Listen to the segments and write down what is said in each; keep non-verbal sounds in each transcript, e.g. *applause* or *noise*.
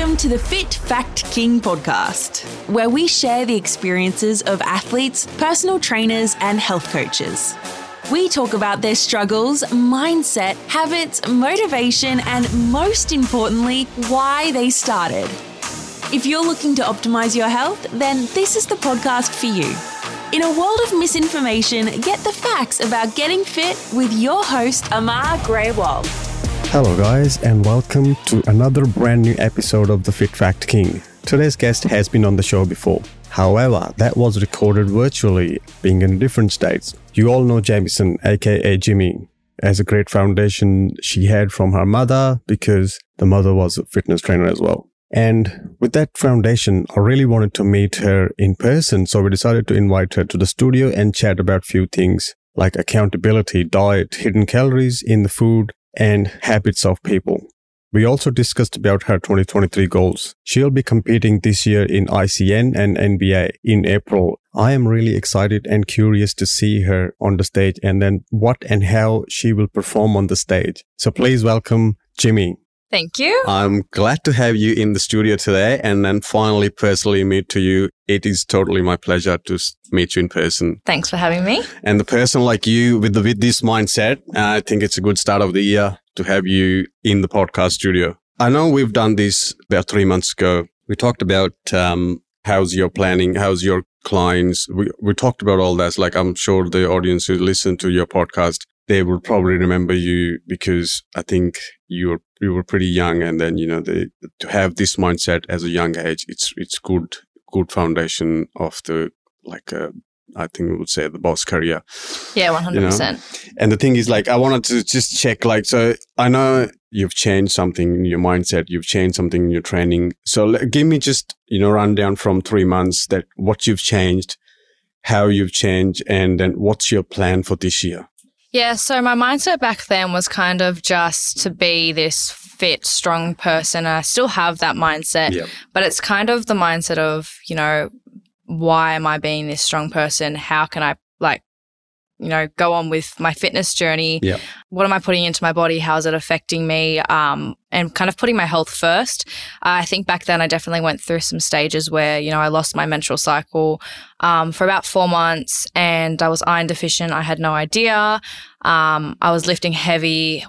Welcome to the Fit Fact King podcast, where we share the experiences of athletes, personal trainers, and health coaches. We talk about their struggles, mindset, habits, motivation, and most importantly, why they started. If you're looking to optimize your health, then this is the podcast for you. In a world of misinformation, get the facts about getting fit with your host, Amar Grewal. Hello, guys, and welcome to another brand new episode of The Fit Fact King. Today's guest has been on the show before. However, that was recorded virtually, being in different states. You all know Jamison, aka Jimmi, as a great foundation she had from her mother because the mother was a fitness trainer as well. And with that foundation, I really wanted to meet her in person, so we decided to invite her to the studio and chat about few things like accountability, diet, hidden calories in the food, and habits of people. We also discussed about her 2023 goals. She'll be competing this year in ICN and NBA in April. I am really excited and curious to see her on the stage and then what and how she will perform on the stage. So please welcome Jimmi. Thank you. I'm glad to have you in the studio today and then finally personally meet to you. It is totally my pleasure to meet you in person. Thanks for having me. And the person like you with the with this mindset, I think it's a good start of the year to have you in the podcast studio. I know we've done this about three months ago. We talked about um, how's your planning, how's your clients. We we talked about all that. Like I'm sure the audience who listen to your podcast they will probably remember you because I think you were you were pretty young, and then you know they, to have this mindset as a young age, it's it's good good foundation of the like uh, I think we would say the boss career. Yeah, one hundred percent. And the thing is, like, I wanted to just check, like, so I know you've changed something in your mindset, you've changed something in your training. So give me just you know rundown from three months that what you've changed, how you've changed, and then what's your plan for this year. Yeah, so my mindset back then was kind of just to be this fit, strong person. I still have that mindset, yep. but it's kind of the mindset of, you know, why am I being this strong person? How can I you know, go on with my fitness journey. Yeah. What am I putting into my body? How is it affecting me? Um, and kind of putting my health first. Uh, I think back then I definitely went through some stages where, you know, I lost my menstrual cycle um, for about four months and I was iron deficient. I had no idea. Um, I was lifting heavy.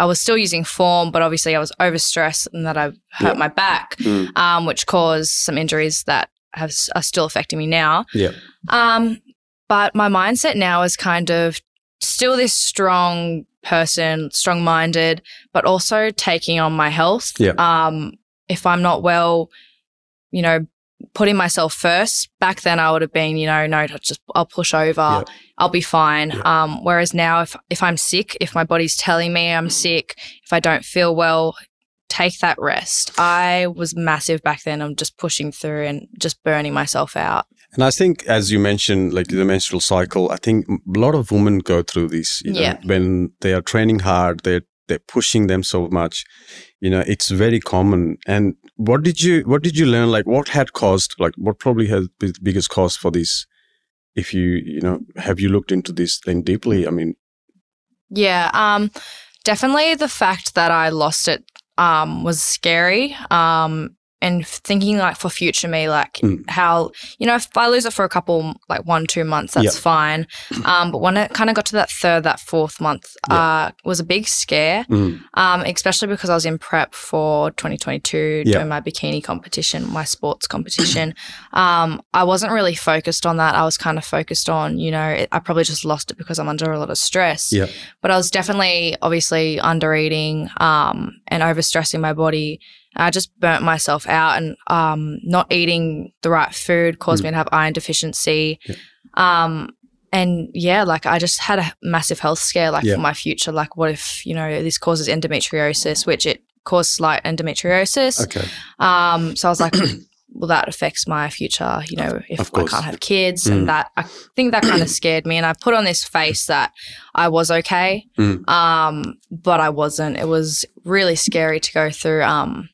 I was still using form, but obviously I was overstressed and that I hurt my back, mm. um, which caused some injuries that have, are still affecting me now. Yeah. Um, but my mindset now is kind of still this strong person, strong minded, but also taking on my health. Yeah. Um, if I'm not well, you know, putting myself first. Back then, I would have been, you know, no, just I'll push over. I'll be fine. Um, whereas now, if if I'm sick, if my body's telling me I'm sick, if I don't feel well, take that rest. I was massive back then. I'm just pushing through and just burning myself out. And I think, as you mentioned, like the menstrual cycle, I think a lot of women go through this. You know, yeah. When they are training hard, they're they're pushing them so much. You know, it's very common. And what did you what did you learn? Like, what had caused? Like, what probably has the biggest cause for this? If you you know, have you looked into this thing deeply? I mean, yeah, um, definitely the fact that I lost it um was scary. Um, and thinking like for future me, like mm. how you know if I lose it for a couple like one two months, that's yep. fine. *clears throat* Um, but when it kind of got to that third, that fourth month, yep. uh, was a big scare. Mm. Um, especially because I was in prep for 2022 yep. doing my bikini competition, my sports competition. *clears throat* um, I wasn't really focused on that. I was kind of focused on you know it, I probably just lost it because I'm under a lot of stress. Yeah. But I was definitely obviously under eating um, and overstressing my body I just burnt myself out and um, not eating the right food caused mm. me to have iron deficiency. Yeah. Um, and yeah, like I just had a massive health scare, like yeah. for my future. Like, what if, you know, this causes endometriosis, which it caused slight endometriosis. Okay. Um, so I was like, *clears throat* well, that affects my future, you know, if I can't have kids. Mm. And that, I think that kind of scared me. And I put on this face that I was okay. Mm. Um, but I wasn't. It was really scary to go through. Um,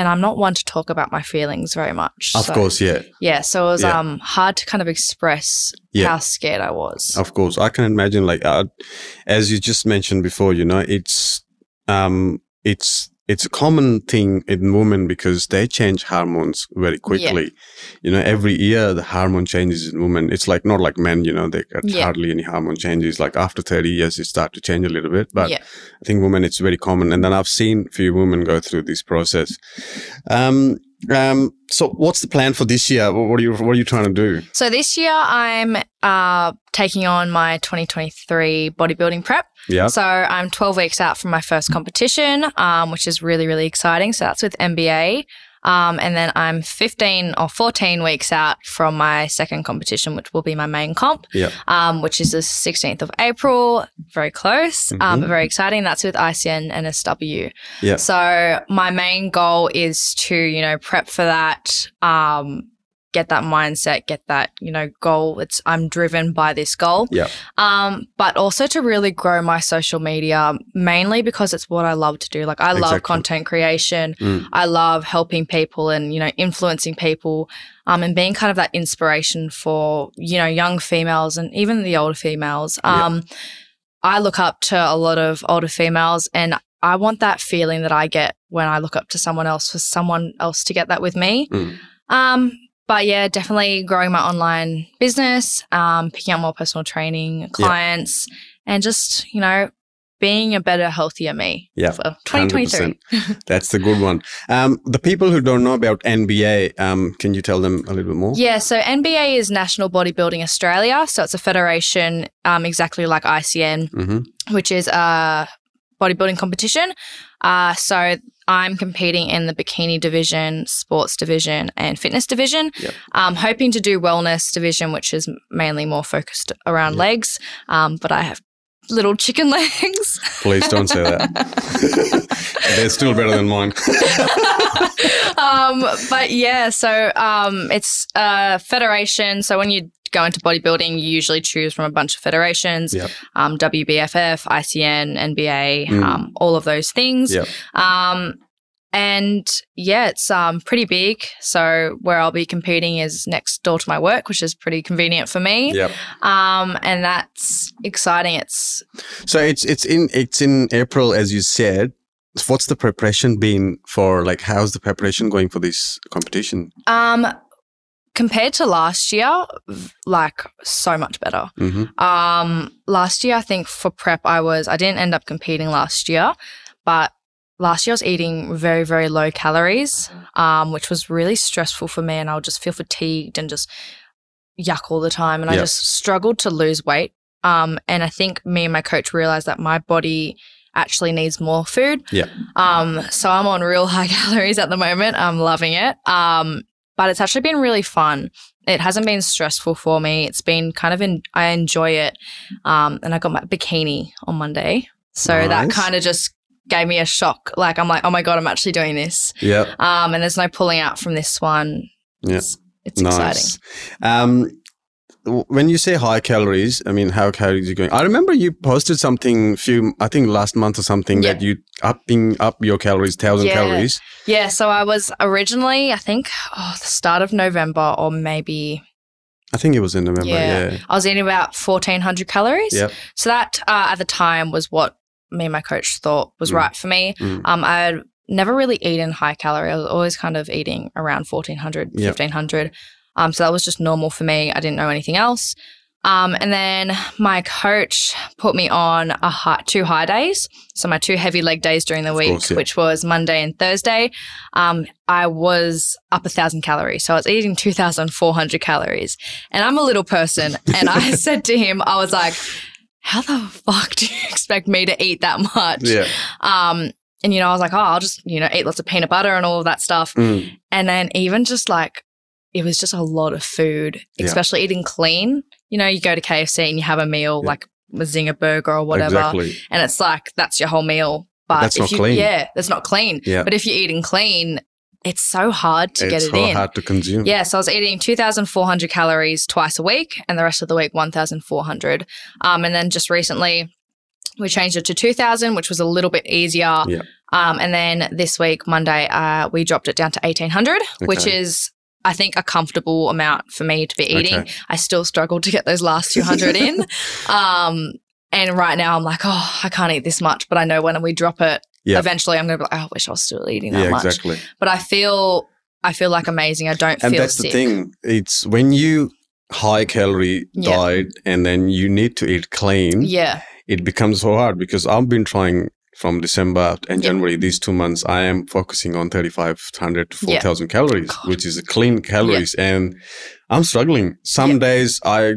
and I'm not one to talk about my feelings very much. Of so, course, yeah. Yeah, so it was yeah. um hard to kind of express yeah. how scared I was. Of course, I can imagine like uh, as you just mentioned before, you know, it's um it's it's a common thing in women because they change hormones very quickly. You know, every year the hormone changes in women. It's like not like men, you know, they get Yeah. hardly any hormone changes. Like after 30 years, it start to change a little bit. But Yeah. I think women, it's very common. And then I've seen few women go through this process. Um, um, so what's the plan for this year? What are you, what are you trying to do? So this year I'm uh, taking on my 2023 bodybuilding prep. Yeah. So I'm 12 weeks out from my first competition, um, which is really, really exciting. So that's with NBA. Um, and then I'm 15 or 14 weeks out from my second competition, which will be my main comp, Yeah. um, which is the 16th of April. Very close, um, Mhm. but very exciting. That's with ICN and SW. Yeah. So my main goal is to, you know, prep for that, um, get that mindset, get that, you know, goal. It's I'm driven by this goal. Yeah. Um, but also to really grow my social media, mainly because it's what I love to do. Like I love content creation. Mm. I love helping people and, you know, influencing people. Um, and being kind of that inspiration for, you know, young females and even the older females. Yeah. Um, I look up to a lot of older females and I want that feeling that I get when I look up to someone else for someone else to get that with me. Mm. Um, but yeah, definitely growing my online business, um, picking up more personal training clients, and just, you know, being a better, healthier me Yeah, for 2023. *laughs* That's the good one. Um, the people who don't know about NBA, um, can you tell them a little bit more? Yeah, so NBA is National Bodybuilding Australia. So it's a federation um, exactly like ICN, Mm-hmm. which is a bodybuilding competition. Uh, so I'm competing in the bikini division, sports division, and fitness division. Yep. Um, hoping to do wellness division, which is mainly more focused around Yep. legs. Um, but I have little chicken *laughs* legs. Please don't say that. *laughs* They're still better than mine. *laughs* um, but yeah, so um, it's a federation. So when you go into bodybuilding, you usually choose from a bunch of federations, Yep. um, WBFF, ICN, NBA, Mm. um, all of those things. Yep. Um, and yeah, it's um, pretty big. So where I'll be competing is next door to my work, which is pretty convenient for me. Yep. Um, and that's exciting. It's So it's it's in it's in April, as you said. What's the preparation been for? Like, how's the preparation going for this competition? um, compared to last year, like so much better. Mm-hmm. Um, last year, I think for prep, I was, I didn't end up competing last year, but last year I was eating very, very low calories, um, which was really stressful for me. And I would just feel fatigued and just yuck all the time. And I just struggled to lose weight. Um, and I think me and my coach realized that my body actually needs more food. Yeah. Um, so I'm on real high *laughs* calories at the moment. I'm loving it. Um, but it's actually been really fun. It hasn't been stressful for me. It's been kind of in, I enjoy it. Um, and I got my bikini on Monday. So that kind of just gave me a shock. Like I'm like, oh my God, I'm actually doing this. Yeah. Um, and there's no pulling out from this one. Yeah. It's, it's exciting. Nice. Um, w- when you say high calories, I mean how calories are you going. I remember you posted something few, I think last month or something Yeah. that you upping up your calories, thousand Yeah. calories. Yeah. So I was originally, I think, oh, the start of November or maybe I think it was in November. Yeah. Yeah. I was eating about 1400 calories. Yep. So that uh, at the time was what me and my coach thought was Mm. right for me. Mm. Um, I had never really eaten high calorie. I was always kind of eating around 1400, Yep. 1500. Um, so that was just normal for me. I didn't know anything else. Um, and then my coach put me on a high, two high days. So my two heavy leg days during the Of week, course, yeah. which was Monday and Thursday. Um, I was up a thousand calories. So I was eating 2,400 calories and I'm a little person. *laughs* And I said to him, I was like, how the fuck do you expect me to eat that much? Yeah. Um, and you know, I was like, oh, I'll just, you know, eat lots of peanut butter and all of that stuff. Mm. And then even just like, it was just a lot of food, Yeah. especially eating clean. You know, you go to KFC and you have a meal Yeah. like a zinger burger or whatever, Exactly. and it's like that's your whole meal. But That's if not you, clean. yeah, that's not clean. Yeah. But if you're eating clean, it's so hard to it's get it so in. It's hard to consume. Yeah, so I was eating 2,400 calories twice a week, and the rest of the week 1,400. Um, and then just recently, we changed it to 2,000, which was a little bit easier. Yeah. Um, and then this week, Monday, uh, we dropped it down to 1,800, which is, I think, a comfortable amount for me to be eating. Okay. I still struggle to get those last 200 in. *laughs* Um, and right now, I'm like, oh, I can't eat this much, but I know when we drop it, Yeah. eventually I'm going to be like, oh, I wish I was still eating that yeah, much. exactly. But I feel, I feel like amazing. I don't And feel that's sick. the thing. It's when you high calorie Yeah. diet and then you need to eat clean, Yeah. it becomes so hard because I've been trying from December and Yeah. January, these two months, I am focusing on 3,500 to Yeah. 4,000 calories, God. which is clean calories. And I'm struggling. Some Yeah. days I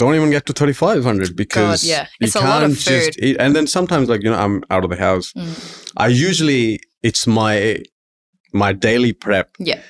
don't even get to 3,500 because yeah. you It's of can't just eat. And then sometimes, like, you know, I'm out of the house. Mm. I usually, it's my, my daily prep. Yeah.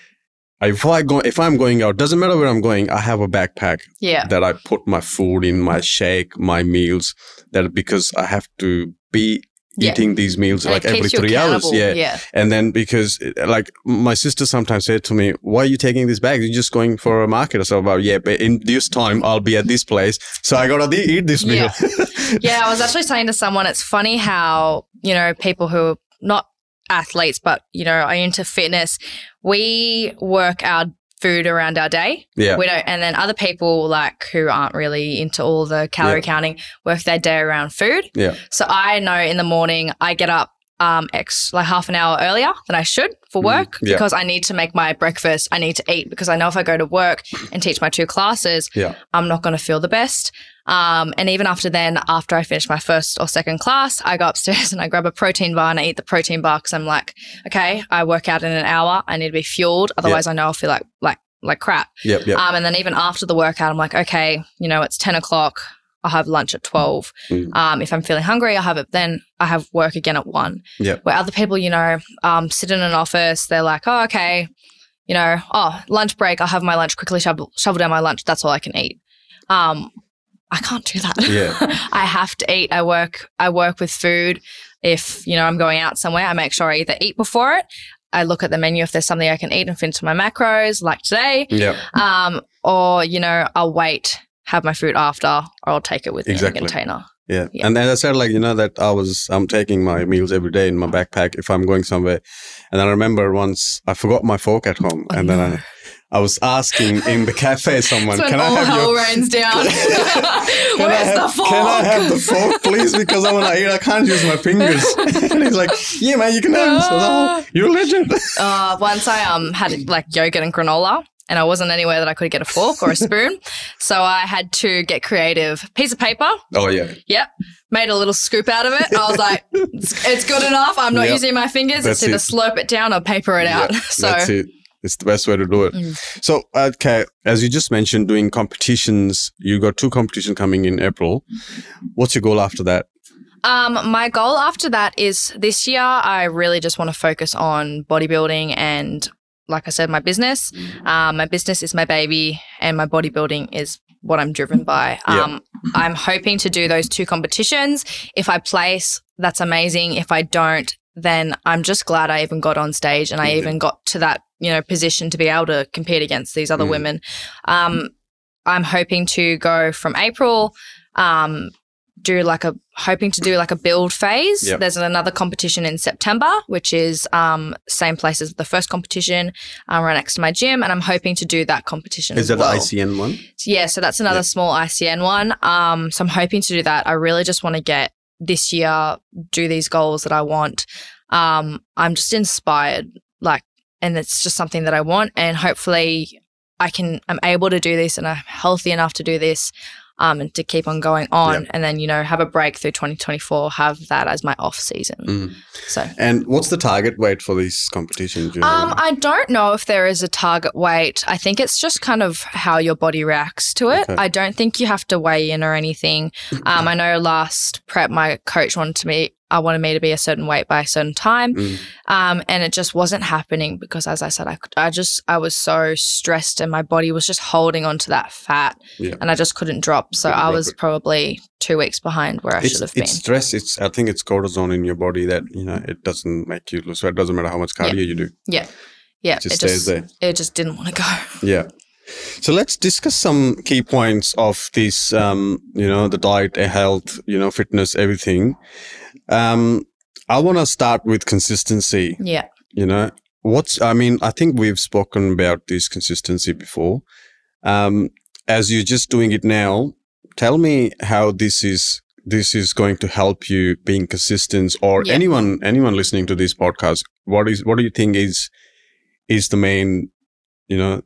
If I go, if I'm going out, doesn't matter where I'm going. I have a backpack Yeah. that I put my food in, my shake, my meals. That because I have to be Yeah. eating these meals And like every three hours. Yeah. Yeah. And then because uh, like my sister sometimes said to me, "Why are you taking this bag? You're just going for a market or so." Well, yeah, but in this time I'll be at this place, so I gotta de- eat this meal. Yeah. *laughs* yeah, I was actually saying to someone, it's funny how, you know, people who are not athletes, but, you know, are into fitness, we work our food around our day. yeah. We don't, and then other people like who aren't really into all the calorie Yeah. counting work their day around food. Yeah. So I know in the morning I get up um ex like half an hour earlier than I should for Mhm. work Yeah. because I need to make my breakfast. I need to eat because I know if I go to work and teach my two classes, Yeah. I'm not going to feel the best. Um, and even after then, after I finish my first or second class, I go upstairs *laughs* and I grab a protein bar and I eat the protein bar because I'm like, okay, I work out in an hour. I need to be fueled. Otherwise, I know I'll feel like like like crap. Yep. Yep. Um, and then even after the workout, I'm like, okay, you know, it's 10 o'clock. I'll have lunch at 12. Mm. Um, if I'm feeling hungry, I'll have it then. I have work again at 1. Yep. Where other people, you know, um, sit in an office, they're like, oh, okay, you know, oh, lunch break, I'll have my lunch, quickly shovel, shovel down my lunch. That's all I can eat. Um, I can't do that. Yeah. *laughs* I have to eat. I work, I work with food. If, you know, I'm going out somewhere, I make sure I either eat before it. I look at the menu if there's something I can eat and fit into my macros, like today yeah. um, or you know, I'll wait, have my food after, or I'll take it with me in a container. Yeah. Yeah. And as I said like, you know, that I was I'm taking my meals every day in my backpack if I'm going somewhere. And I remember once I forgot my fork at home and then I I was asking in the cafe someone, can I have your rains down. *laughs* *laughs* can I have, the fork? Can I have the fork, please? Because I want to eat. I can't use my fingers. *laughs* and he's like, Yeah, man, you can have. So I was like, oh, you're a legend. uh, once I um had like yogurt and granola. And I wasn't anywhere that I could get a fork or a spoon. *laughs* so I had to get creative. Piece of paper. oh yeah, Yep. Made a little scoop out of it. I was like, it's, it's good enough. I'm not Yep. using my fingers. That's it's either it. slurp it down or paper it out. Yeah, *laughs* so that's it. It's the best way to do it. Mm. So, okay, as you just mentioned, doing competitions, you got two competitions coming in April. What's your goal after that? Um, my goal after that is this year, I really just want to focus on bodybuilding and, like I said, my business. Um, my business is my baby, and my bodybuilding is what I'm driven by. Yeah. Um, I'm hoping to do those two competitions. If I place, that's amazing. If I don't, then I'm just glad I even got on stage and I Yeah. even got to that, you know, position to be able to compete against these other Mm. women. Um, I'm hoping to go from April, um, do like a hoping to do like a build phase. Yep. There's another competition in September, which is um, same place as the first competition, um, right next to my gym, and I'm hoping to do that competition. Is that well. the ICN one? Yeah, so that's another Yeah. small ICN one. Um, so I'm hoping to do that. I really just want to get this year do these goals that I want. Um, I'm just inspired, like, and it's just something that I want, and hopefully, I can. I'm able to do this, and I'm healthy enough to do this. Um, and to keep on going on, and then you know have a break through 2024, have that as my off season. Mm. So And what's the target weight for these competitions? um, know? I don't know if there is a target weight. I think it's just kind of how your body reacts to it. Okay. I don't think you have to weigh in or anything. *clears throat* Um, I know last prep, my coach wanted to me, I wanted me to be a certain weight by a certain time, Mm. um, and it just wasn't happening because, as I said, I, I just I was so stressed and my body was just holding onto that fat, Yeah. and I just couldn't drop. So Couldn't I was it. probably two weeks behind where I it's, should have been. it's stress. It's I think it's cortisone in your body that you know it doesn't make you lose. So it doesn't matter how much cardio you do. yeah, It just it stays just there. it just didn't want to go. *laughs* Yeah. So let's discuss some key points of this, um, you know, the diet, health, you know, fitness, everything. Um, I want to start with consistency, yeah. you know, what's, I mean, I think we've spoken about this consistency before. Um, as you're just doing it now, tell me how this is this is going to help you being consistent or Yeah. anyone anyone listening to this podcast what is what do you think is is the main you know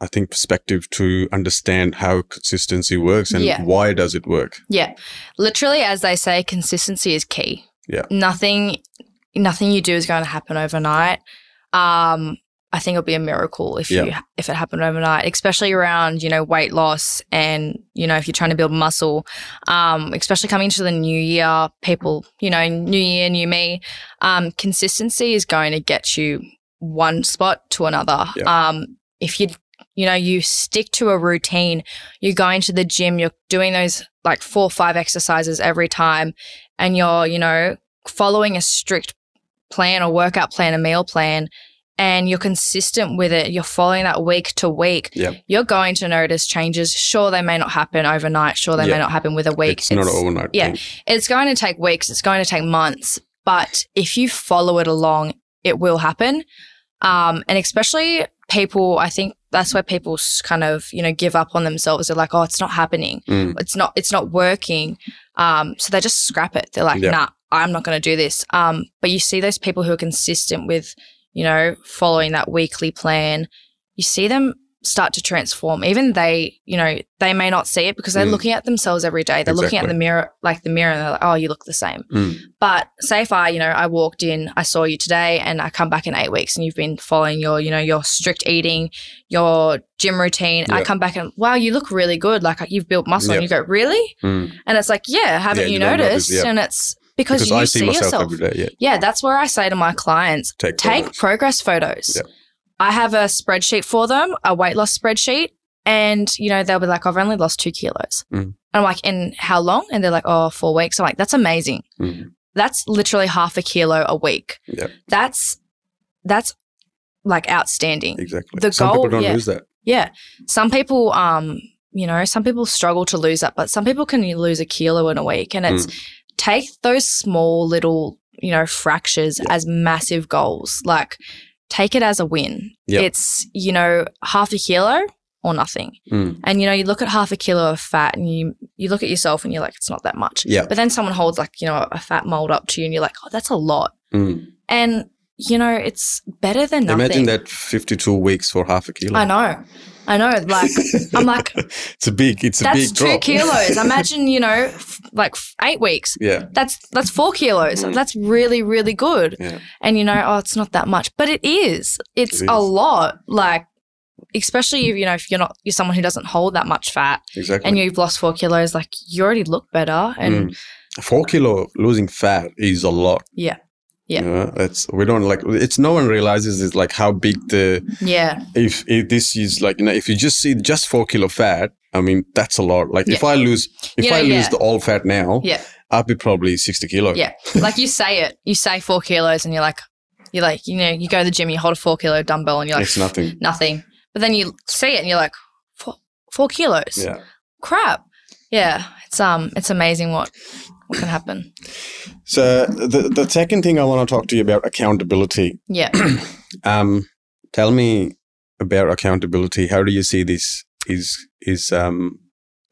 i think perspective to understand how consistency works and Yeah. why does it work Yeah. Literally, as they say, consistency is key. Yeah. Nothing, nothing you do is going to happen overnight. Um, I think it'll be a miracle if you if it happened overnight, especially around you know weight loss and you know if you're trying to build muscle, um, especially coming into the new year, people you know new year, new me. Um, consistency is going to get you one spot to another. Yeah. Um, if you you know you stick to a routine, you're going to the gym, you're doing those like four or five exercises every time, and you're you know following a strict plan or workout plan, a meal plan, and you're consistent with it, you're following that week to week, Yeah. you're going to notice changes. Sure, they may not happen overnight. Sure, they Yeah. may not happen with a week. it's, not an overnight yeah. thing It's going to take weeks. It's going to take months. But if you follow it along, it will happen. Um, and especially people, I think that's where people kind of, you know, give up on themselves. They're like, oh, it's not happening. Mm. It's not, it's not working. Um, so they just scrap it. They're like, Yeah. nah, I'm not going to do this. Um, but you see those people who are consistent with, you know, following that weekly plan, you see them start to transform. Even they, you know, they may not see it because they're Mm. looking at themselves every day. They're looking at the mirror, like the mirror, and they're like, oh, you look the same. Mm. But say if I, you know, I walked in, I saw you today and I come back in eight weeks and you've been following your, you know, your strict eating, your gym routine. I come back and, wow, you look really good. Like you've built muscle. Yeah. And you go, really? Mm. And it's like, yeah, haven't Yeah, you, you don't noticed? yeah. And it's because, because you i see, see, yourself. day yeah Yeah, that's where I say to my clients, take, take photos. progress photos. Yeah. I have a spreadsheet for them, a weight loss spreadsheet, and you know they'll be like, "I've only lost two kilos." Mm. And I'm like, "In how long?" And they're like, "Oh, four weeks." I'm like, "That's amazing. Mm. That's literally half a kilo a week. Yeah. That's that's like outstanding." exactly The some goal- people don't yeah. lose that Yeah. Some people, um, you know, some people struggle to lose that, but some people can lose a kilo in a week. And Mm. it's take those small little, you know, fractures Yeah. as massive goals. Like take it as a win. Yeah. It's, you know, half a kilo or nothing. Mm. And you know, you look at half a kilo of fat and you you look at yourself and you're like, it's not that much. Yeah. But then someone holds like, you know, a fat mold up to you and you're like, oh, that's a lot. Mm. And, you know, it's better than nothing. imagine that 52 weeks for half a kilo I know. I know. Like *laughs* I'm like, it's a big it's a that's big two drop kilos. Imagine, you know, f- like f- eight weeks. yeah That's that's four kilos. Mm. That's really really good. yeah And you know, oh, it's not that much, but it is. It's It a lot. Like, especially if you know if you're not you're someone who doesn't hold that much fat exactly and you've lost four kilos, like you already look better. And Mm. four kilo losing fat is a lot yeah, Yeah. you know, it's we don't like it's no one realizes it's like how big the yeah, if, if this is like you know if you just see just four kilo fat i mean that's a lot like if i lose if You know, i lose yeah. the all fat now yeah, I'd be probably 60 kilo yeah. like you say it, you say four kilos, and you're like, you're like, you know, you go to the gym, you hold a four kilo dumbbell, and you're like, it's nothing nothing. But then you see it, and you're like, four, four kilos. yeah crap. Yeah, it's um, it's amazing what what can happen. so the the second thing i want to talk to you about accountability Yeah, *clears throat* um tell me about accountability how do you see this is is um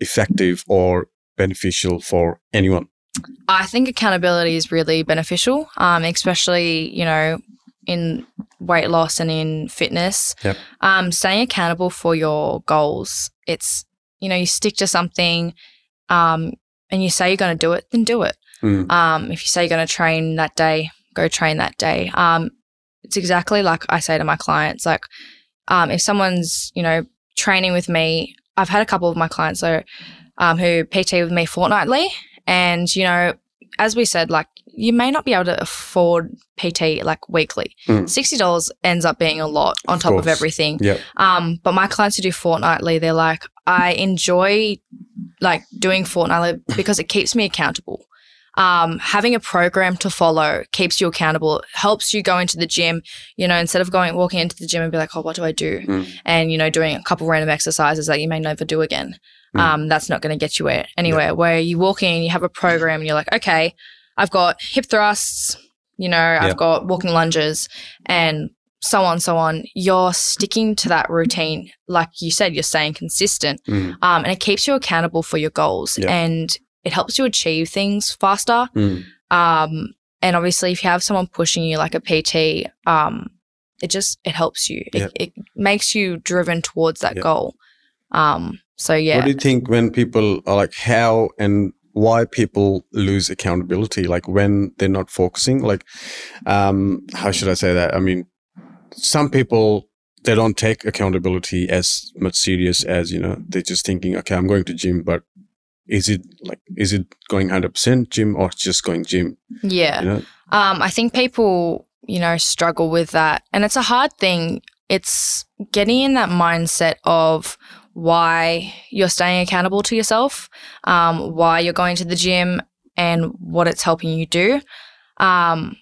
effective or beneficial for anyone I think accountability is really beneficial, um, especially you know in weight loss and in fitness. Yep. Um, staying accountable for your goals. It's you know you stick to something, um, and you say you're going to do it, then do it. Mm. Um, if you say you're going to train that day, go train that day. Um, it's exactly like I say to my clients. Like, um, if someone's you know training with me, I've had a couple of my clients though, um, who PT with me fortnightly, and you know, as we said, like you may not be able to afford PT like weekly. Mm. Sixty dollars ends up being a lot on Of top of everything. Yep. Um, but my clients who do fortnightly, they're like, I enjoy like doing fortnightly because it keeps me accountable. Um, having a program to follow keeps you accountable, helps you go into the gym, you know, instead of going walking into the gym and be like, oh, what do I do? Mm. And, you know, doing a couple random exercises that you may never do again. Mm. Um, that's not going to get you where, anywhere. Where you walk in, you have a program and you're like, okay, I've got hip thrusts, you know, Yeah. I've got walking lunges and so on, so on. You're sticking to that routine. Like you said, you're staying consistent. Mm. Um, and it keeps you accountable for your goals. Yeah. And it helps you achieve things faster. Mm. Um, and obviously, if you have someone pushing you like a PT, um, it just it helps you. Yeah. It, it makes you driven towards that Yeah. goal. Um, so yeah, What do you think when people are like how and why people lose accountability? Like when they're not focusing? Like, um, how should I say that? I mean, some people they don't take accountability as much serious as you know. They're just thinking, okay, I'm going to gym, but is it like is it going hundred percent gym or just going gym? yeah. You know? Um, I think people, you know, struggle with that. And it's a hard thing. It's getting in that mindset of why you're staying accountable to yourself, um, why you're going to the gym and what it's helping you do. Um,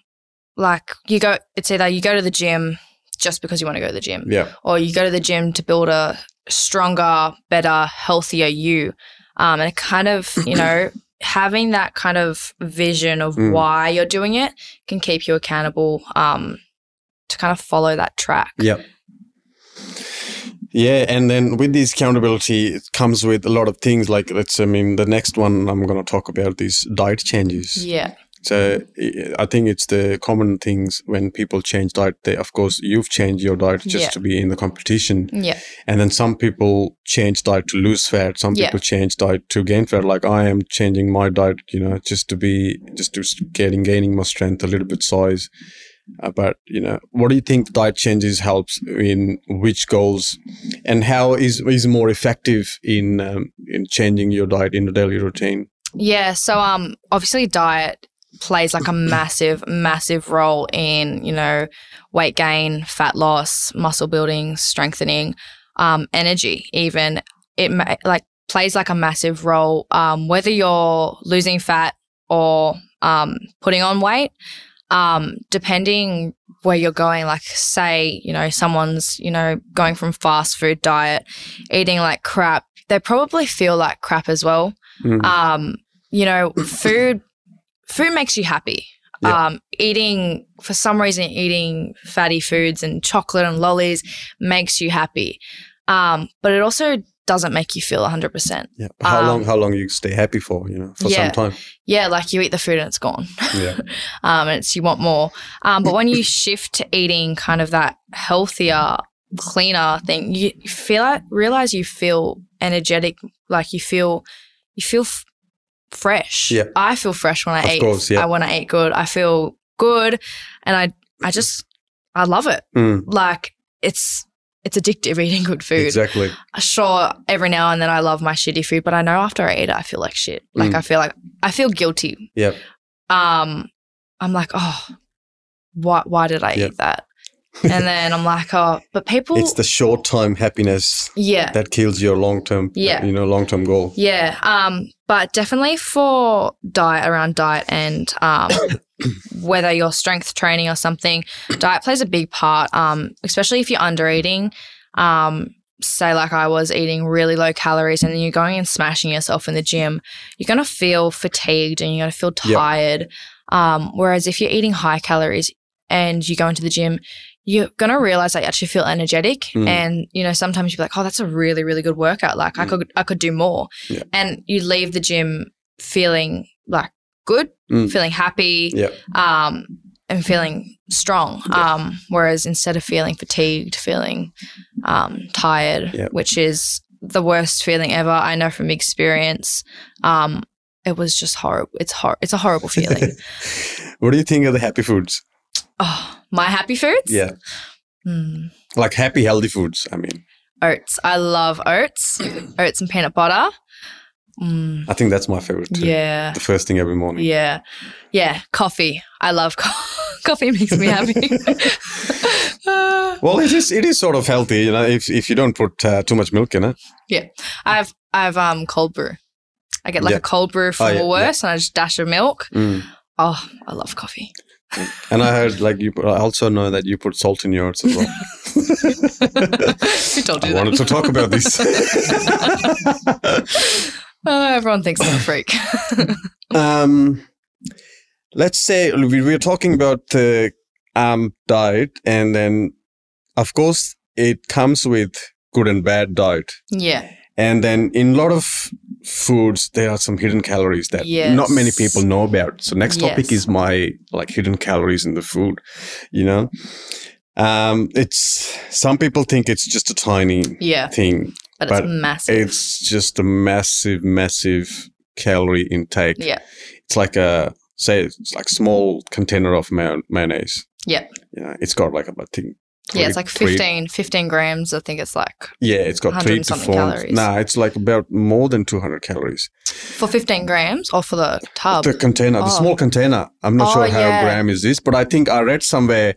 like you go, it's either you go to the gym just because you want to go to the gym Yeah. or you go to the gym to build a stronger, better, healthier you. Um, and it kind of, *coughs* you know, having that kind of vision of Mm. why you're doing it can keep you accountable um, to kind of follow that track. Yeah. Yeah, and then with this accountability, it comes with a lot of things. Like, let's, I mean, the next one I'm going to talk about these diet changes. Yeah. So I- think it's the common things when people change diet. They, of course, you've changed your diet just Yeah. to be in the competition, Yeah. and then some people change diet to lose fat. Some Yeah. people change diet to gain fat. Like I am changing my diet, you know, just to be just to getting gaining more strength, a little bit size. Uh, but you know, what do you think diet changes helps in which goals, and how is is more effective in um, in changing your diet in the daily routine? Yeah. So, um, obviously, diet plays like a *clears throat* massive, massive role in you know weight gain, fat loss, muscle building, strengthening, um, energy. Even it ma- like plays like a massive role. Um, whether you're losing fat or um, putting on weight, um, depending where you're going. Like, say, you know, someone's you know going from fast food diet, eating like crap. They probably feel like crap as well Mm. um, you know, *clears throat* food food makes you happy. Yeah. Um, eating for some reason eating fatty foods and chocolate and lollies makes you happy. Um, but it also doesn't make you feel 100%. Yeah. How Um, long? How long you stay happy for? You know, for Yeah. some time. Yeah, like you eat the food and it's gone. Yeah. *laughs* um, and it's you want more. Um, but when you shift to eating kind of that healthier, cleaner thing, you feel realize you feel energetic, like you feel you feel f- fresh. Yeah. I feel fresh when I Of eat. course, yeah. I when I eat good, I feel good, and I I just I love it. Mm, Like it's it's addictive eating good food exactly. sure every now and then I love my shitty food, but I know after I eat it I feel like shit. Like Mm. I feel like I feel guilty. Yep. Um I'm like, oh, why why did I Yep. eat that? And then I'm like, oh, but people It's the short term happiness Yeah. that kills your long term. Yeah. You know, long term goal. Yeah. Um, but definitely for diet around diet and um *coughs* whether you're strength training or something, diet plays a big part. Um, especially if you're under eating. Um, say like I was eating really low calories and then you're going and smashing yourself in the gym, you're gonna feel fatigued and you're gonna feel Yep. tired. Um, whereas if you're eating high calories and you go into the gym, you're gonna realize that you actually feel energetic Mm. and you know sometimes you're like oh that's a really really good workout like i Mm. could i could do more Yeah. and you leave the gym feeling like good Mm. feeling happy Yeah. um and feeling strong Yeah. um whereas instead of feeling fatigued feeling um tired which is the worst feeling ever i know from experience um it was just horrible it's hor- it's a horrible feeling *laughs* what do you think of the happy foods? oh my happy foods Yeah. Hmm. Like happy, healthy foods. I mean, oats i love oats oats and peanut butter Mm, I think that's my favorite too. yeah The first thing every morning. Yeah. Yeah. Coffee. I love co- *laughs* coffee makes me happy. Uh, *laughs* Well, it is. It is sort of healthy, you know. If if you don't put uh, too much milk in it. Yeah. I've I've um cold brew. I get like Yeah. a cold brew from Oh, yeah, Woolworths and I just dash of milk. Mm. Oh, I love coffee. And I heard like you. I also know that you put salt in yours as well. *laughs* Who told I you wanted to talk about this. *laughs* *laughs* oh, everyone thinks I'm a freak. um, let's say we we're talking about the um diet, and then of course it comes with good and bad diet. yeah. And then in a lot of foods there are some hidden calories that Yes. not many people know about. So next topic Yes. is my like hidden calories in the food. You know, um, it's some people think it's just a tiny Yeah, thing. but it's massive. It's just a massive, massive calorie intake. yeah, It's like a say it's like small container of mayo- mayonnaise. Yeah. You know, it's got like about I think. Yeah, it's like three- 15, 15 grams. I think it's like Yeah, it's got 100 three to something four. calories. Nah, it's like about more than two hundred calories. for 15 grams or for the tub. The container, the Oh. small container. I'm not Oh, sure how yeah. gram is this, but I think I read somewhere.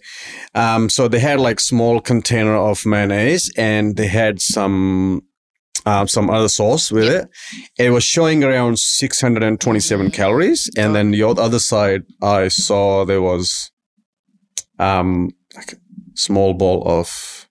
Um, so they had like small container of mayonnaise, and they had some. Um, some other sauce with it. It was showing around 627 calories, and Oh. then the other side, I saw there was um like small bowl of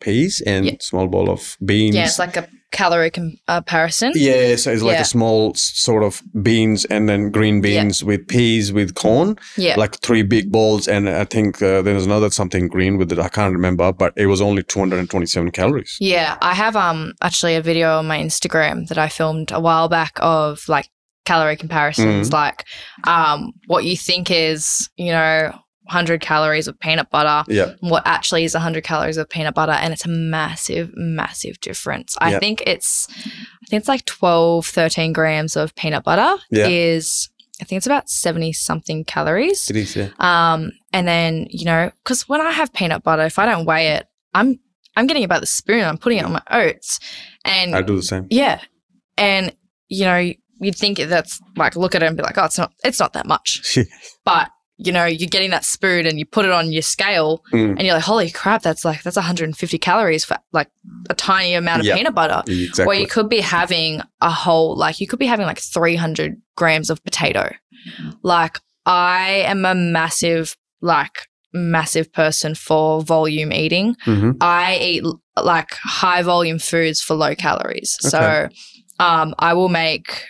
peas and Yeah. small bowl of beans. yeah, it's like a calorie comparison. Yeah, so it's like Yeah. a small sort of beans and then green Yeah. beans with peas with corn, Yeah. like three big bowls. And I think uh, there was another something green with it. I can't remember, but it was only 227 calories. Yeah, I have um actually a video on my Instagram that I filmed a while back of like calorie comparisons, Mm. like um what you think is you know 100 calories of peanut butter, Yeah. what actually is 100 calories of peanut butter, and it's a massive, massive difference. I Yeah. think it's I think it's like 12, 13 grams of peanut butter Yeah. is I think it's about 70 something calories. It is, yeah. Um, and then you know, because when I have peanut butter, if I don't weigh it, I'm I'm getting about the spoon. I'm putting it on my oats, and I do the same. yeah, and you know, you'd think that's like look at it and be like, oh, it's not it's not that much, *laughs* but you know, you're getting that spoon and you put it on your scale, Mm. and you're like, holy crap, that's like that's 150 calories for like a tiny amount of Yeah. peanut butter. exactly. Or you could be having a whole, like, you could be having like 300 grams of potato. Like, I am a massive, like, massive person for volume eating. Mhm. I eat like high volume foods for low calories. Okay. So, um, I will make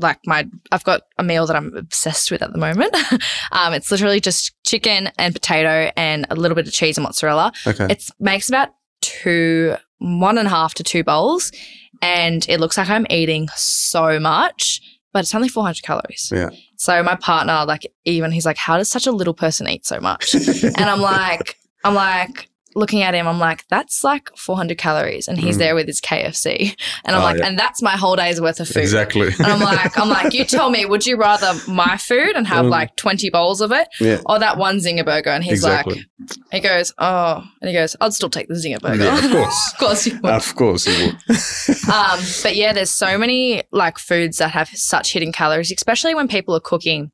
like my, I've got a meal that I'm obsessed with at the moment. *laughs* um, it's literally just chicken and potato and a little bit of cheese and mozzarella. Okay. It makes about two, one and a half to two bowls, and it looks like I'm eating so much, but it's only 400 calories. Yeah. So my partner, like, even he's like, "How does such a little person eat so much?" *laughs* and I'm like, I'm like. Looking at him, I'm like, that's like 400 calories, and he's Mm. there with his KFC, and I'm Oh, like, yeah. and that's my whole day's worth of food. exactly. And I'm like, I'm like, you tell me, would you rather my food and have Mm. like 20 bowls of it, yeah. or that one zinger burger? And he's Exactly. like, he goes, oh, and he goes, I'd still take the zinger burger. Yeah, of *laughs* course. of course you would. Of course you would. *laughs* um, but yeah, there's so many like foods that have such hidden calories, especially when people are cooking.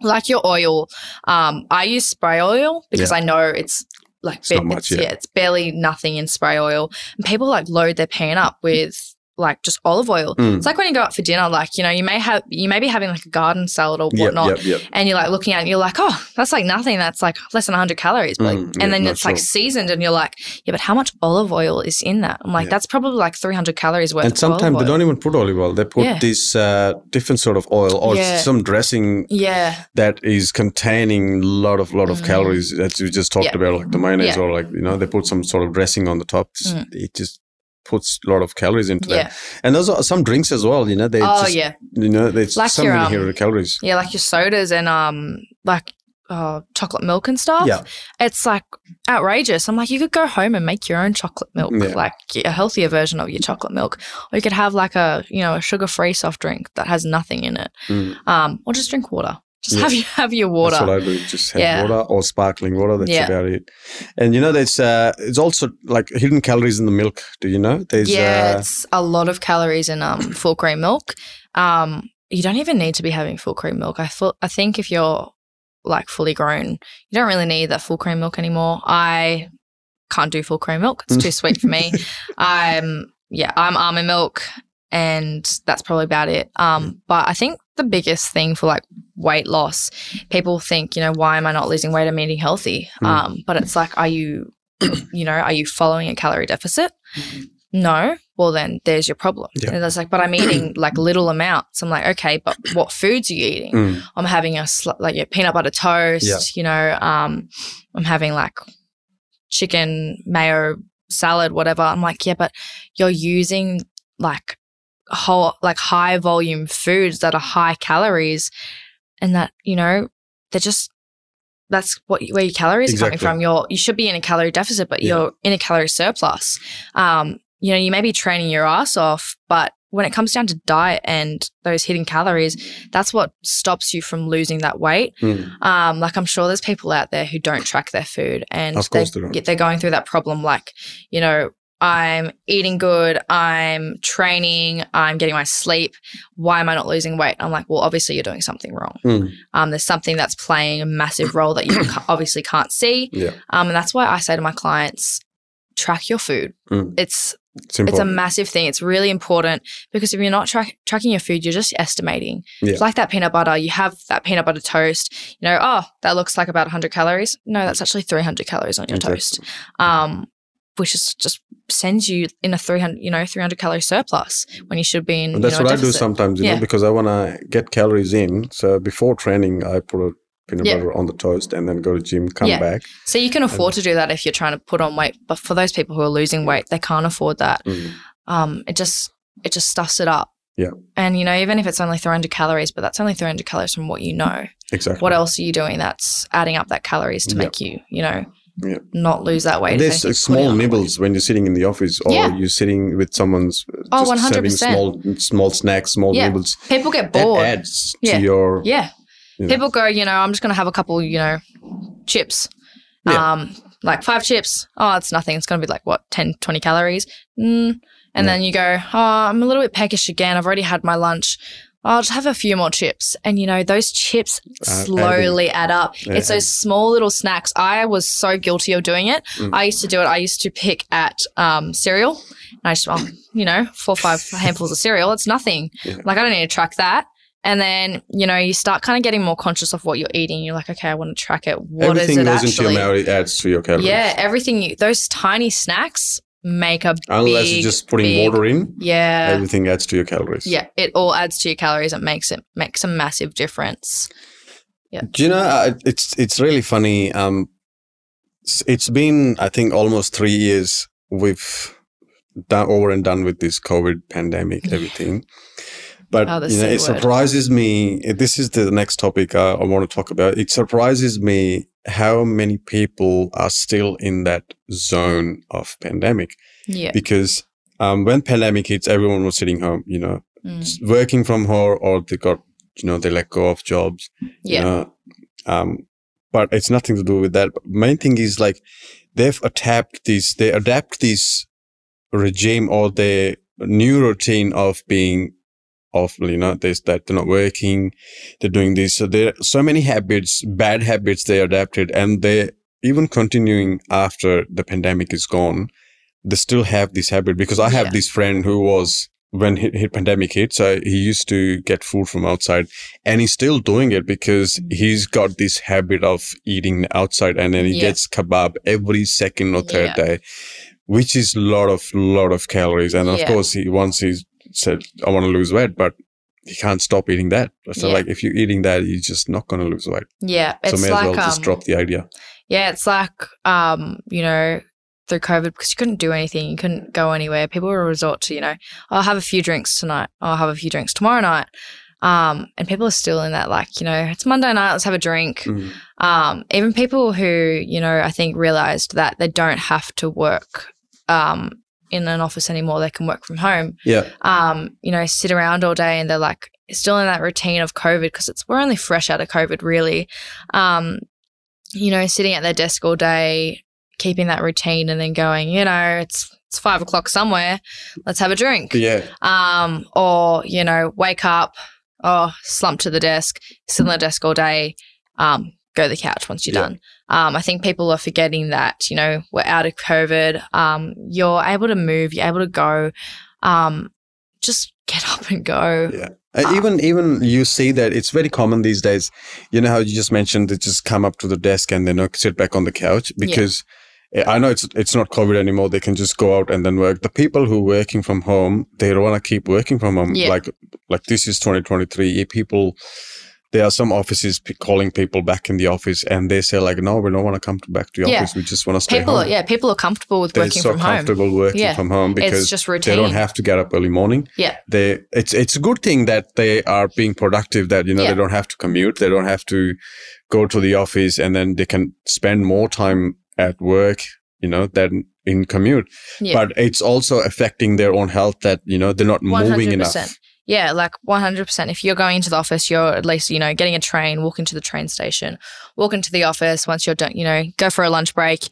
Like your oil, um, I use spray oil because Yeah. I know it's like It's not much, it's, yeah. yeah, it's barely nothing in spray oil. And people like load their pan up with like just olive oil. Mm. It's like when you go out for dinner, like you know, you may have you may be having like a garden salad or whatnot, yep, yep. and you're like looking at it and you're like, oh, that's like nothing. That's like less than 100 calories. But like, Mm, and then it's like sure. seasoned and you're like, yeah, but how much olive oil is in that? I'm like, that's probably like 300 calories worth And sometimes they don't even put olive oil. They put Yeah. this uh, different sort of oil or Yeah. some dressing Yeah. that is containing a lot of lot of Mm. calories that you just talked about, like the mayonnaise or like you know they put some sort of dressing on the top. Mm. It just puts a lot of calories into Yeah. that. And those are some drinks as well. You know they Oh, just, yeah. you know there's Like so your, many um, calories. Yeah. Like your sodas and, um, like, uh, chocolate milk and stuff. Yeah. It's like outrageous. I'm like, you could go home and make your own chocolate milk, Yeah. like a healthier version of your chocolate milk. Or you could have like a, you know, a sugar free soft drink that has nothing in it. Mm. Um, or just drink water. Just have you have your water. That's what I do. Just have Yeah. water or sparkling water. That's Yeah. about it. And you know, there's uh, it's also like hidden calories in the milk. Do you know? There's yeah, uh, it's a lot of calories in um, *coughs* full cream milk. Um, you don't even need to be having full cream milk. I thought I think if you're like fully grown, you don't really need that full cream milk anymore. I can't do full cream milk; it's too sweet for me. *laughs* I'm yeah, I'm almond milk, and that's probably about it. Um, but I think the biggest thing for like weight loss, people think, you know, why am I not losing weight? I'm eating healthy. Mm. Um, but it's like, are you, *clears throat* you know, are you following a calorie deficit? No. Well, then there's your problem. Yeah. And it's like, but I'm eating *clears throat* like little amounts. I'm like, okay, but what foods are you eating? mm, I'm having a sl- like yeah, peanut butter toast. Yeah. You know, um, I'm having like chicken mayo salad, whatever. I'm like, yeah, but you're using like whole like high volume foods that are high calories and that you know they're just that's what where your calories Exactly. are coming from you're you should be in a calorie deficit but Yeah. you're in a calorie surplus um you know you may be training your ass off but when it comes down to diet and those hidden calories that's what stops you from losing that weight Mm. um, like I'm sure there's people out there who don't track their food and Of they, they they're going through that problem. Like, you know, I'm eating good, I'm training, I'm getting my sleep. Why am I not losing weight? I'm like, well, obviously you're doing something wrong. Mm. Um, there's something that's playing a massive role that you *coughs* obviously can't see. Yeah. Um, and that's why I say to my clients, track your food. Mm. It's It's it's a massive thing. It's really important because if you're not track tracking your food, you're just estimating. Yeah. It's like that peanut butter. You have that peanut butter toast. You know, oh, that looks like about 100 calories. No, that's actually 300 calories on your Exactly. toast. Um, which is just sends you in a 300, you know, 300 calorie surplus when you should be in. That's you know, what a I do sometimes, you Yeah. know, because I want to get calories in. So before training, I put a peanut Yeah. butter on the toast and then go to gym, come Yeah. back. So you can afford to do that if you're trying to put on weight, but for those people who are losing weight, they can't afford that. Mm. um, it just it just stuffs it up. Yeah. And you know, even if it's only 300 calories, but that's only 300 calories from what you know. Exactly. What else are you doing that's adding up that calories to Yeah. make you, you know, Yeah. not lose that weight? There's small putting on the weight. nibbles when you're sitting in the office or Yeah. you're sitting with someone's Oh, just 100%. serving small small snacks, small Yeah. nibbles. People get That bored. adds Yeah. to your Yeah. you know. People go, you know, I'm just going to have a couple, you know, chips. Um, like five chips. Oh, it's nothing. It's going to be like what, 10, 20 calories. Mm. And then you go, oh, I'm a little bit peckish again. I've already had my lunch. I'll just have a few more chips. And you know, those chips Uh, adding. slowly add up. Yeah, it's those small little snacks. I was so guilty of doing it. Mm. I used to do it. I used to pick at um, cereal. And I just, oh, you know, four or five *laughs* handfuls of cereal. It's nothing. Yeah. Like, I don't need to track that. And then, you know, you start kind of getting more conscious of what you're eating. You're like, okay, I want to track it. What is Everything it goes actually? into your mouth, it adds to your calories. yeah, everything. You, those tiny snacks make a Unless big, you're just putting big- water in, Yeah. everything adds to your calories. Yeah, it all adds to your calories. It makes it makes a massive difference. Yeah. Do you know? Uh, it's it's really funny. Um, it's been I think almost three years we've done over and done with this COVID pandemic, *laughs* everything. But Oh, you know, it word. surprises me. This is the next topic uh, I want to talk about. It surprises me how many people are still in that zone of pandemic Yeah. because um, when pandemic hits, everyone was sitting home. You know, Mm. working from home, or they got you know they let go of jobs Yeah. you know, um, but it's nothing to do with that. Main thing is like they've adapted this, they adapt this regime or their new routine of being off, you know, this, that they're not working, they're doing this. So there are so many habits, bad habits they adapted and they even continuing after the pandemic is gone. They still have this habit because I have Yeah. this friend who was when hit, hit pandemic hit, so he used to get food from outside and he's still doing it because Mm. he's got this habit of eating outside and then he Yeah. gets kebab every second or third Yeah. day which is a lot of lot of calories and of Yeah. course he once he said i want to lose weight but you can't stop eating that so Yeah. like if you're eating that you're just not going to lose weight Yeah. so It's may like as well just um, drop the idea Yeah, it's like um, you know, through COVID because you couldn't do anything, you couldn't go anywhere. People would resort to, you know, I'll have a few drinks tonight, I'll have a few drinks tomorrow night. Um, and people are still in that like, you know, it's Monday night, let's have a drink. Mm. Um, even people who, you know, I think realized that they don't have to work um in an office anymore, they can work from home. yeah Um, you know, sit around all day and they're like still in that routine of COVID because it's we're only fresh out of COVID really. Um, you know, sitting at their desk all day, keeping that routine and then going, you know, it's it's five o'clock somewhere, let's have a drink. yeah Um, or, you know, wake up, oh, slump to the desk, sit on the desk all day, um, go to the couch once you're Yeah. done. Um, I think people are forgetting that, you know, we're out of COVID. Um, you're able to move, you're able to go. Um, just get *laughs* up and go. Yeah. Uh, even even you see that it's very common these days. You know how you just mentioned they just come up to the desk and then sit back on the couch because uh, I know it's it's not COVID anymore. They can just go out and then work. The people who are working from home, they want to keep working from home. Yeah. Like like this is 2023. People there are some offices p- calling people back in the office and they say like no we don't want to come back to the Yeah. office we just want to stay People, home yeah, people are comfortable with they're working so from home. So comfortable working Yeah. from home because It's just they don't have to get up early morning Yeah. they it's it's a good thing that they are being productive that you know Yeah. they don't have to commute they don't have to go to the office and then they can spend more time at work you know than in commute Yeah. but it's also affecting their own health that you know they're not moving enough Yeah, like 100%. If you're going into the office, you're at least, you know, getting a train, walking to the train station, walking to the office. Once you're done, you know, go for a lunch break,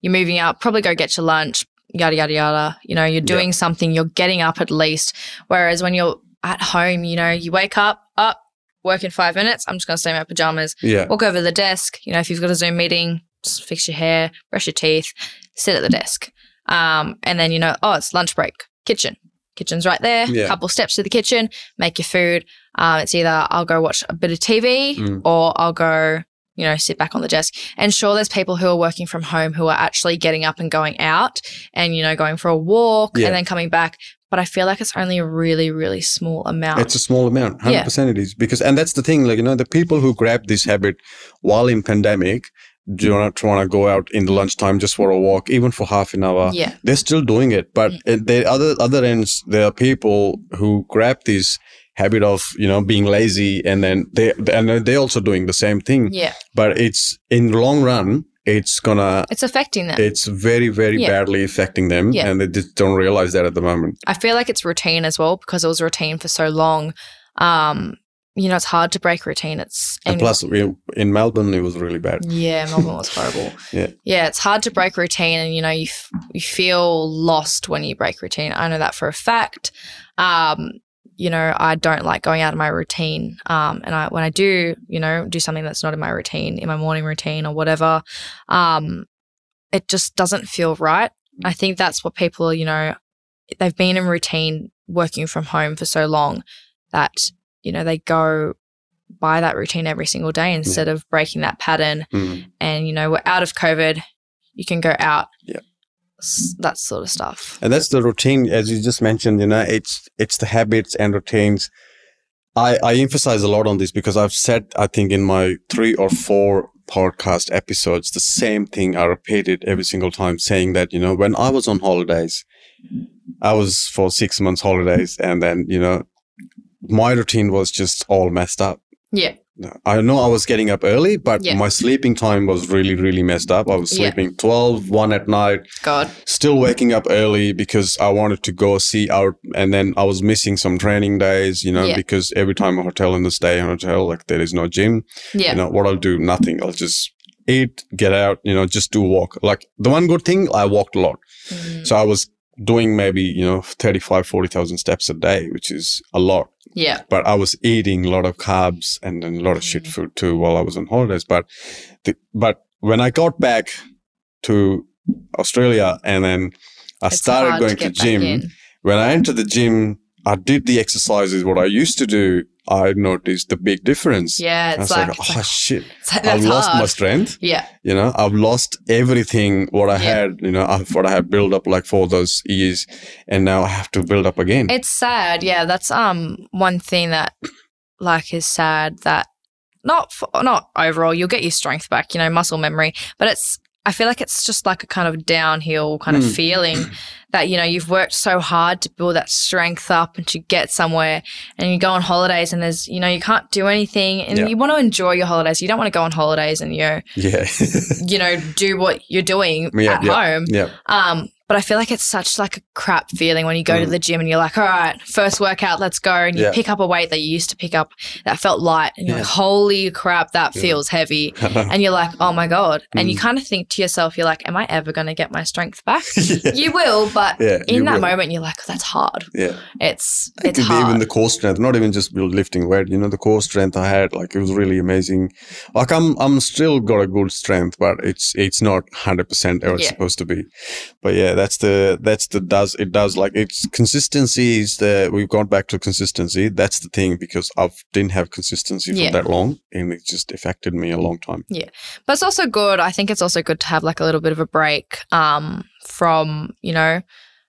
you're moving out, probably go get your lunch, yada, yada, yada. You know, you're doing something, you're getting up at least. Whereas when you're at home, you know, you wake up, up, work in five minutes. I'm just going to stay in my pajamas, yeah walk over to the desk. You know, if you've got a Zoom meeting, just fix your hair, brush your teeth, sit at the desk. Um, and then, you know, oh, it's lunch break, kitchen. Kitchen's right there. Yeah. Couple steps to the kitchen, make your food. Um, it's either I'll go watch a bit of TV Mm. or I'll go, you know, sit back on the desk. And sure, there's people who are working from home who are actually getting up and going out and, you know, going for a walk Yeah. and then coming back. But I feel like it's only a really, really small amount. It's a small amount, hundred Yeah. percent it is because, and that's the thing. Like you know, the people who grab this habit while in pandemic do not want to go out in the lunchtime just for a walk, even for half an hour. yeah. They're still doing it, but Mm. at the other other ends, there are people who grab this habit of you know being lazy, and then they and they're also doing the same thing. Yeah. But it's in the long run, it's gonna. It's affecting them. It's very, very Yeah. badly affecting them, Yeah. and they just don't realize that at the moment. I feel like it's routine as well because it was routine for so long. Um, you know, it's hard to break routine. It's And plus, we, in Melbourne, it was really bad. yeah, Melbourne was horrible. *laughs* Yeah. yeah, it's hard to break routine, and you know, you f- you feel lost when you break routine. I know that for a fact. Um, you know, I don't like going out of my routine. Um, and I when I do, you know, do something that's not in my routine, in my morning routine or whatever, um, it just doesn't feel right. I think that's what people, you know, they've been in routine working from home for so long that you know they go by that routine every single day instead of breaking that pattern Mm. and you know we're out of covid you can go out Yeah. That sort of stuff and that's the routine as you just mentioned you know it's it's the habits and routines i i emphasize a lot on this because i've said i think in my three or four podcast episodes the same thing i repeated every single time saying that you know when i was on holidays i was for six months holidays and then you know my routine was just all messed up yeah I know I was getting up early, but Yeah. my sleeping time was really, really messed up. I was Yeah. sleeping 12, 1 at night, god still waking up early because I wanted to go see out. And then I was missing some training days, you know, Yeah. because every time a hotel in the stay in a hotel, like there is no gym, yeah you know, what I'll do, nothing. I'll just eat, get out, you know, just do walk. Like the one good thing, I walked a lot. Mm, So I was doing maybe, you know, 35, 40,000 steps a day, which is a lot yeah but I was eating a lot of carbs and then a lot of shit Mm. food too while I was on holidays. But the, but when I got back to Australia and then I It's started going to, back gym, when I entered the gym, I did the exercises what I used to do. I noticed the big difference. yeah I it's was like, like, oh shit, *laughs* like, I've lost hard. my strength. yeah You know, I've lost everything what I Yeah. had. You know, I- what I had built up like for those years, and now I have to build up again. it's sad yeah that's um one thing that like is sad that not f not overall you'll get your strength back you know muscle memory but it's i feel like it's just like a kind of downhill kind of Mm. feeling *clears throat* that you know you've worked so hard to build that strength up and to get somewhere and you go on holidays and there's you know you can't do anything and Yeah. you want to enjoy your holidays you don't want to go on holidays and you know yeah, *laughs* you know do what you're doing Yeah, at yeah. home yeah. um, but I feel like it's such like a crap feeling when you go to Mm. the gym and you're like, all right, first workout, let's go. And you Yeah. pick up a weight that you used to pick up that felt light. And you're Yeah. like, holy crap, that Yeah. feels heavy. *laughs* And you're like, oh my God. And you Mm. kind of think to yourself, you're like, am I ever going to get my strength back? *laughs* You will, but in that will. moment, you're like, that's hard. Yeah. It's, it's hard. even the core strength, not even just lifting weight, you know, the core strength I had, like it was really amazing. Like I'm, I'm still got a good strength, but it's, it's not hundred percent where it's Yeah. supposed to be. But yeah, that's the, that's the does, it does like it's consistency is the, we've gone back to consistency. That's the thing because I didn't have consistency for Yeah. that long and it just affected me a long time. Yeah, but it's also good. I think it's also good to have like a little bit of a break um, from, you know,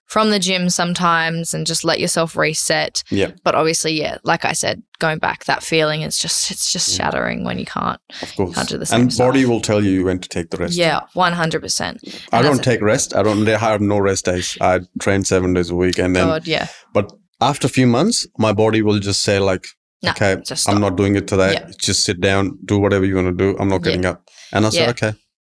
from the gym sometimes and just let yourself reset. Yeah. But obviously, yeah, like I said, going back, that feeling is just it's just shattering when you can't. Of course. Can't do the same and stuff. body will tell you when to take the rest. Yeah, one hundred percent. I don't take rest. I don't. I have no rest days. I train seven days a week, and then. God, yeah. But after a few months, my body will just say like, No, "Okay, I'm not doing it today. Yeah. Just sit down, do whatever you want to do. I'm not getting up." And I said,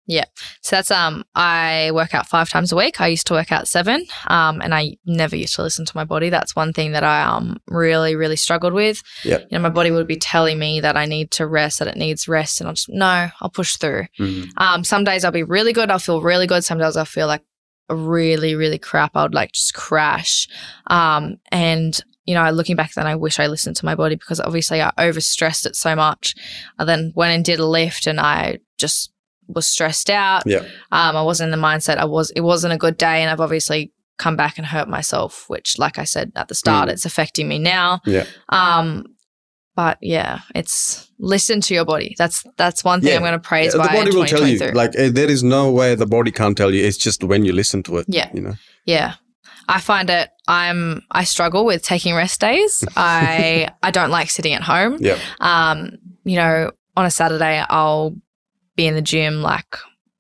Yeah. So that's um I work out five times a week. I used to work out seven. Um and I never used to listen to my body. That's one thing that I um really, really struggled with. Yeah. You know, my body would be telling me that I need to rest, that it needs rest, and I'll just no, I'll push through. Mhm. Um some days I'll be really good, I'll feel really good. Some days I'll feel like really, really crap. I would like just crash. Um and you know, looking back then, I wish I listened to my body because obviously I overstressed it so much. I then went and did a lift and I just was stressed out. Yeah. Um, I wasn't in the mindset. I was. It wasn't a good day, and I've obviously come back and hurt myself. Which, like I said at the start, Mm. it's affecting me now. Yeah. Um, but yeah, it's listen to your body. That's that's one thing Yeah. I'm going to praise Yeah, the body will tell you. Like, eh, there is no way the body can't tell you. It's just when you listen to it. Yeah. You know. Yeah. I find it I'm I struggle with taking rest days. *laughs* I I don't like sitting at home. Yeah. Um, you know, on a Saturday I'll be in the gym like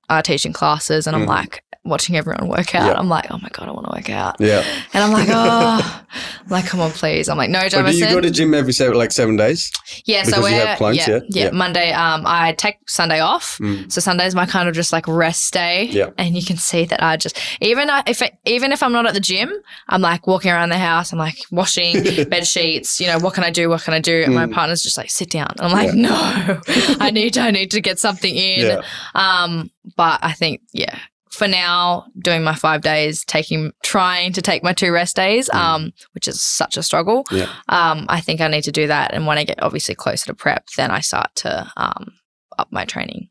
uh, teaching classes and I'm Mhm. like watching everyone work out. Yeah. I'm like, oh my god, I want to work out. Yeah. *laughs* And I'm like, oh, I'm like, come on, please. I'm like, no, But do you go to gym every seven, like seven days? yeah, so we're you have clients, yeah, yeah? yeah. Monday. Um, I take Sunday off. Mm. So Sunday's my kind of just like rest day. Yeah. And you can see that I just even I- if it, even if I'm not at the gym, I'm like walking around the house. I'm like washing *laughs* bed sheets. You know, what can I do? What can I do? And my Mm. partner's just like, sit down. And I'm like, no, *laughs* I need I need to get something in. Um, but I think yeah. For now, doing my five days, taking trying to take my two rest days, Mm. um, which is such a struggle. Yeah. Um, I think I need to do that, and when I get obviously closer to prep, then I start to um up my training.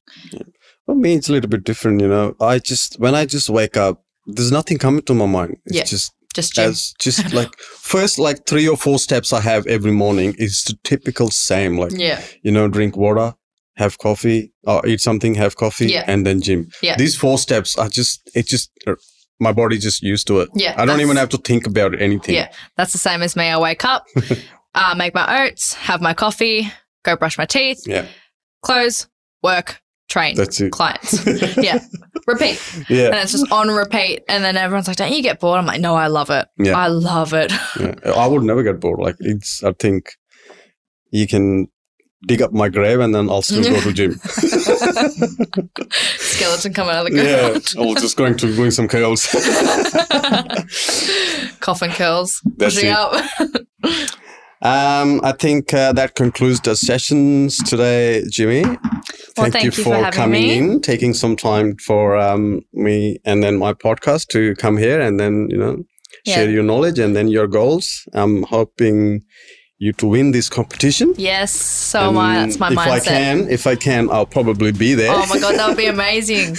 For me, it's a little bit different. You know, I just when I just wake up, there's nothing coming to my mind. It's Yeah. just Just gym. as just *laughs* like first like three or four steps I have every morning is the typical same. Like yeah, you know, drink water, have coffee, or eat something, have coffee, Yeah. and then gym. Yeah. These four steps are just it just uh, my body just used to it. yeah. I don't even have to think about anything. Yeah, that's the same as me. I wake up, *laughs* uh, make my oats, have my coffee, go brush my teeth, Yeah. close, work, train, That's it. clients. *laughs* yeah, repeat, Yeah. and it's just on repeat. And then everyone's like, "Don't you get bored?" I'm like, "No, I love it. Yeah. I love it." yeah. I would never get bored. Like it's I think you can dig up my grave and then I'll still go to gym. *laughs* Skeleton coming out of the yeah. ground. I was just going to doing some curls. *laughs* Coffin curls, That's pushing it. up. *laughs* Um, I think uh, that concludes the sessions today, Jimmi. Thank, thank you you for for, coming me. in, taking some time for um, me and then my podcast to come here and then you know share Yeah. your knowledge and then your goals. I'm hoping you to win this competition. yes, so am I. And That's my if mindset. I can, if I can, I'll probably be there. Oh my god, that would be *laughs* amazing.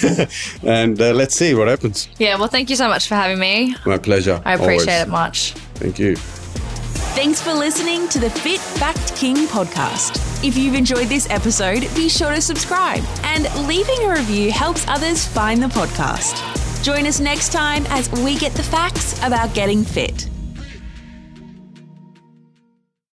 and uh, let's see what happens. Yeah, well, thank you so much for having me. My pleasure. I appreciate always. it much. Thank you. Thanks for listening to the Fit Fact King podcast. If you've enjoyed this episode, be sure to subscribe, and leaving a review helps others find the podcast. Join us next time as we get the facts about getting fit.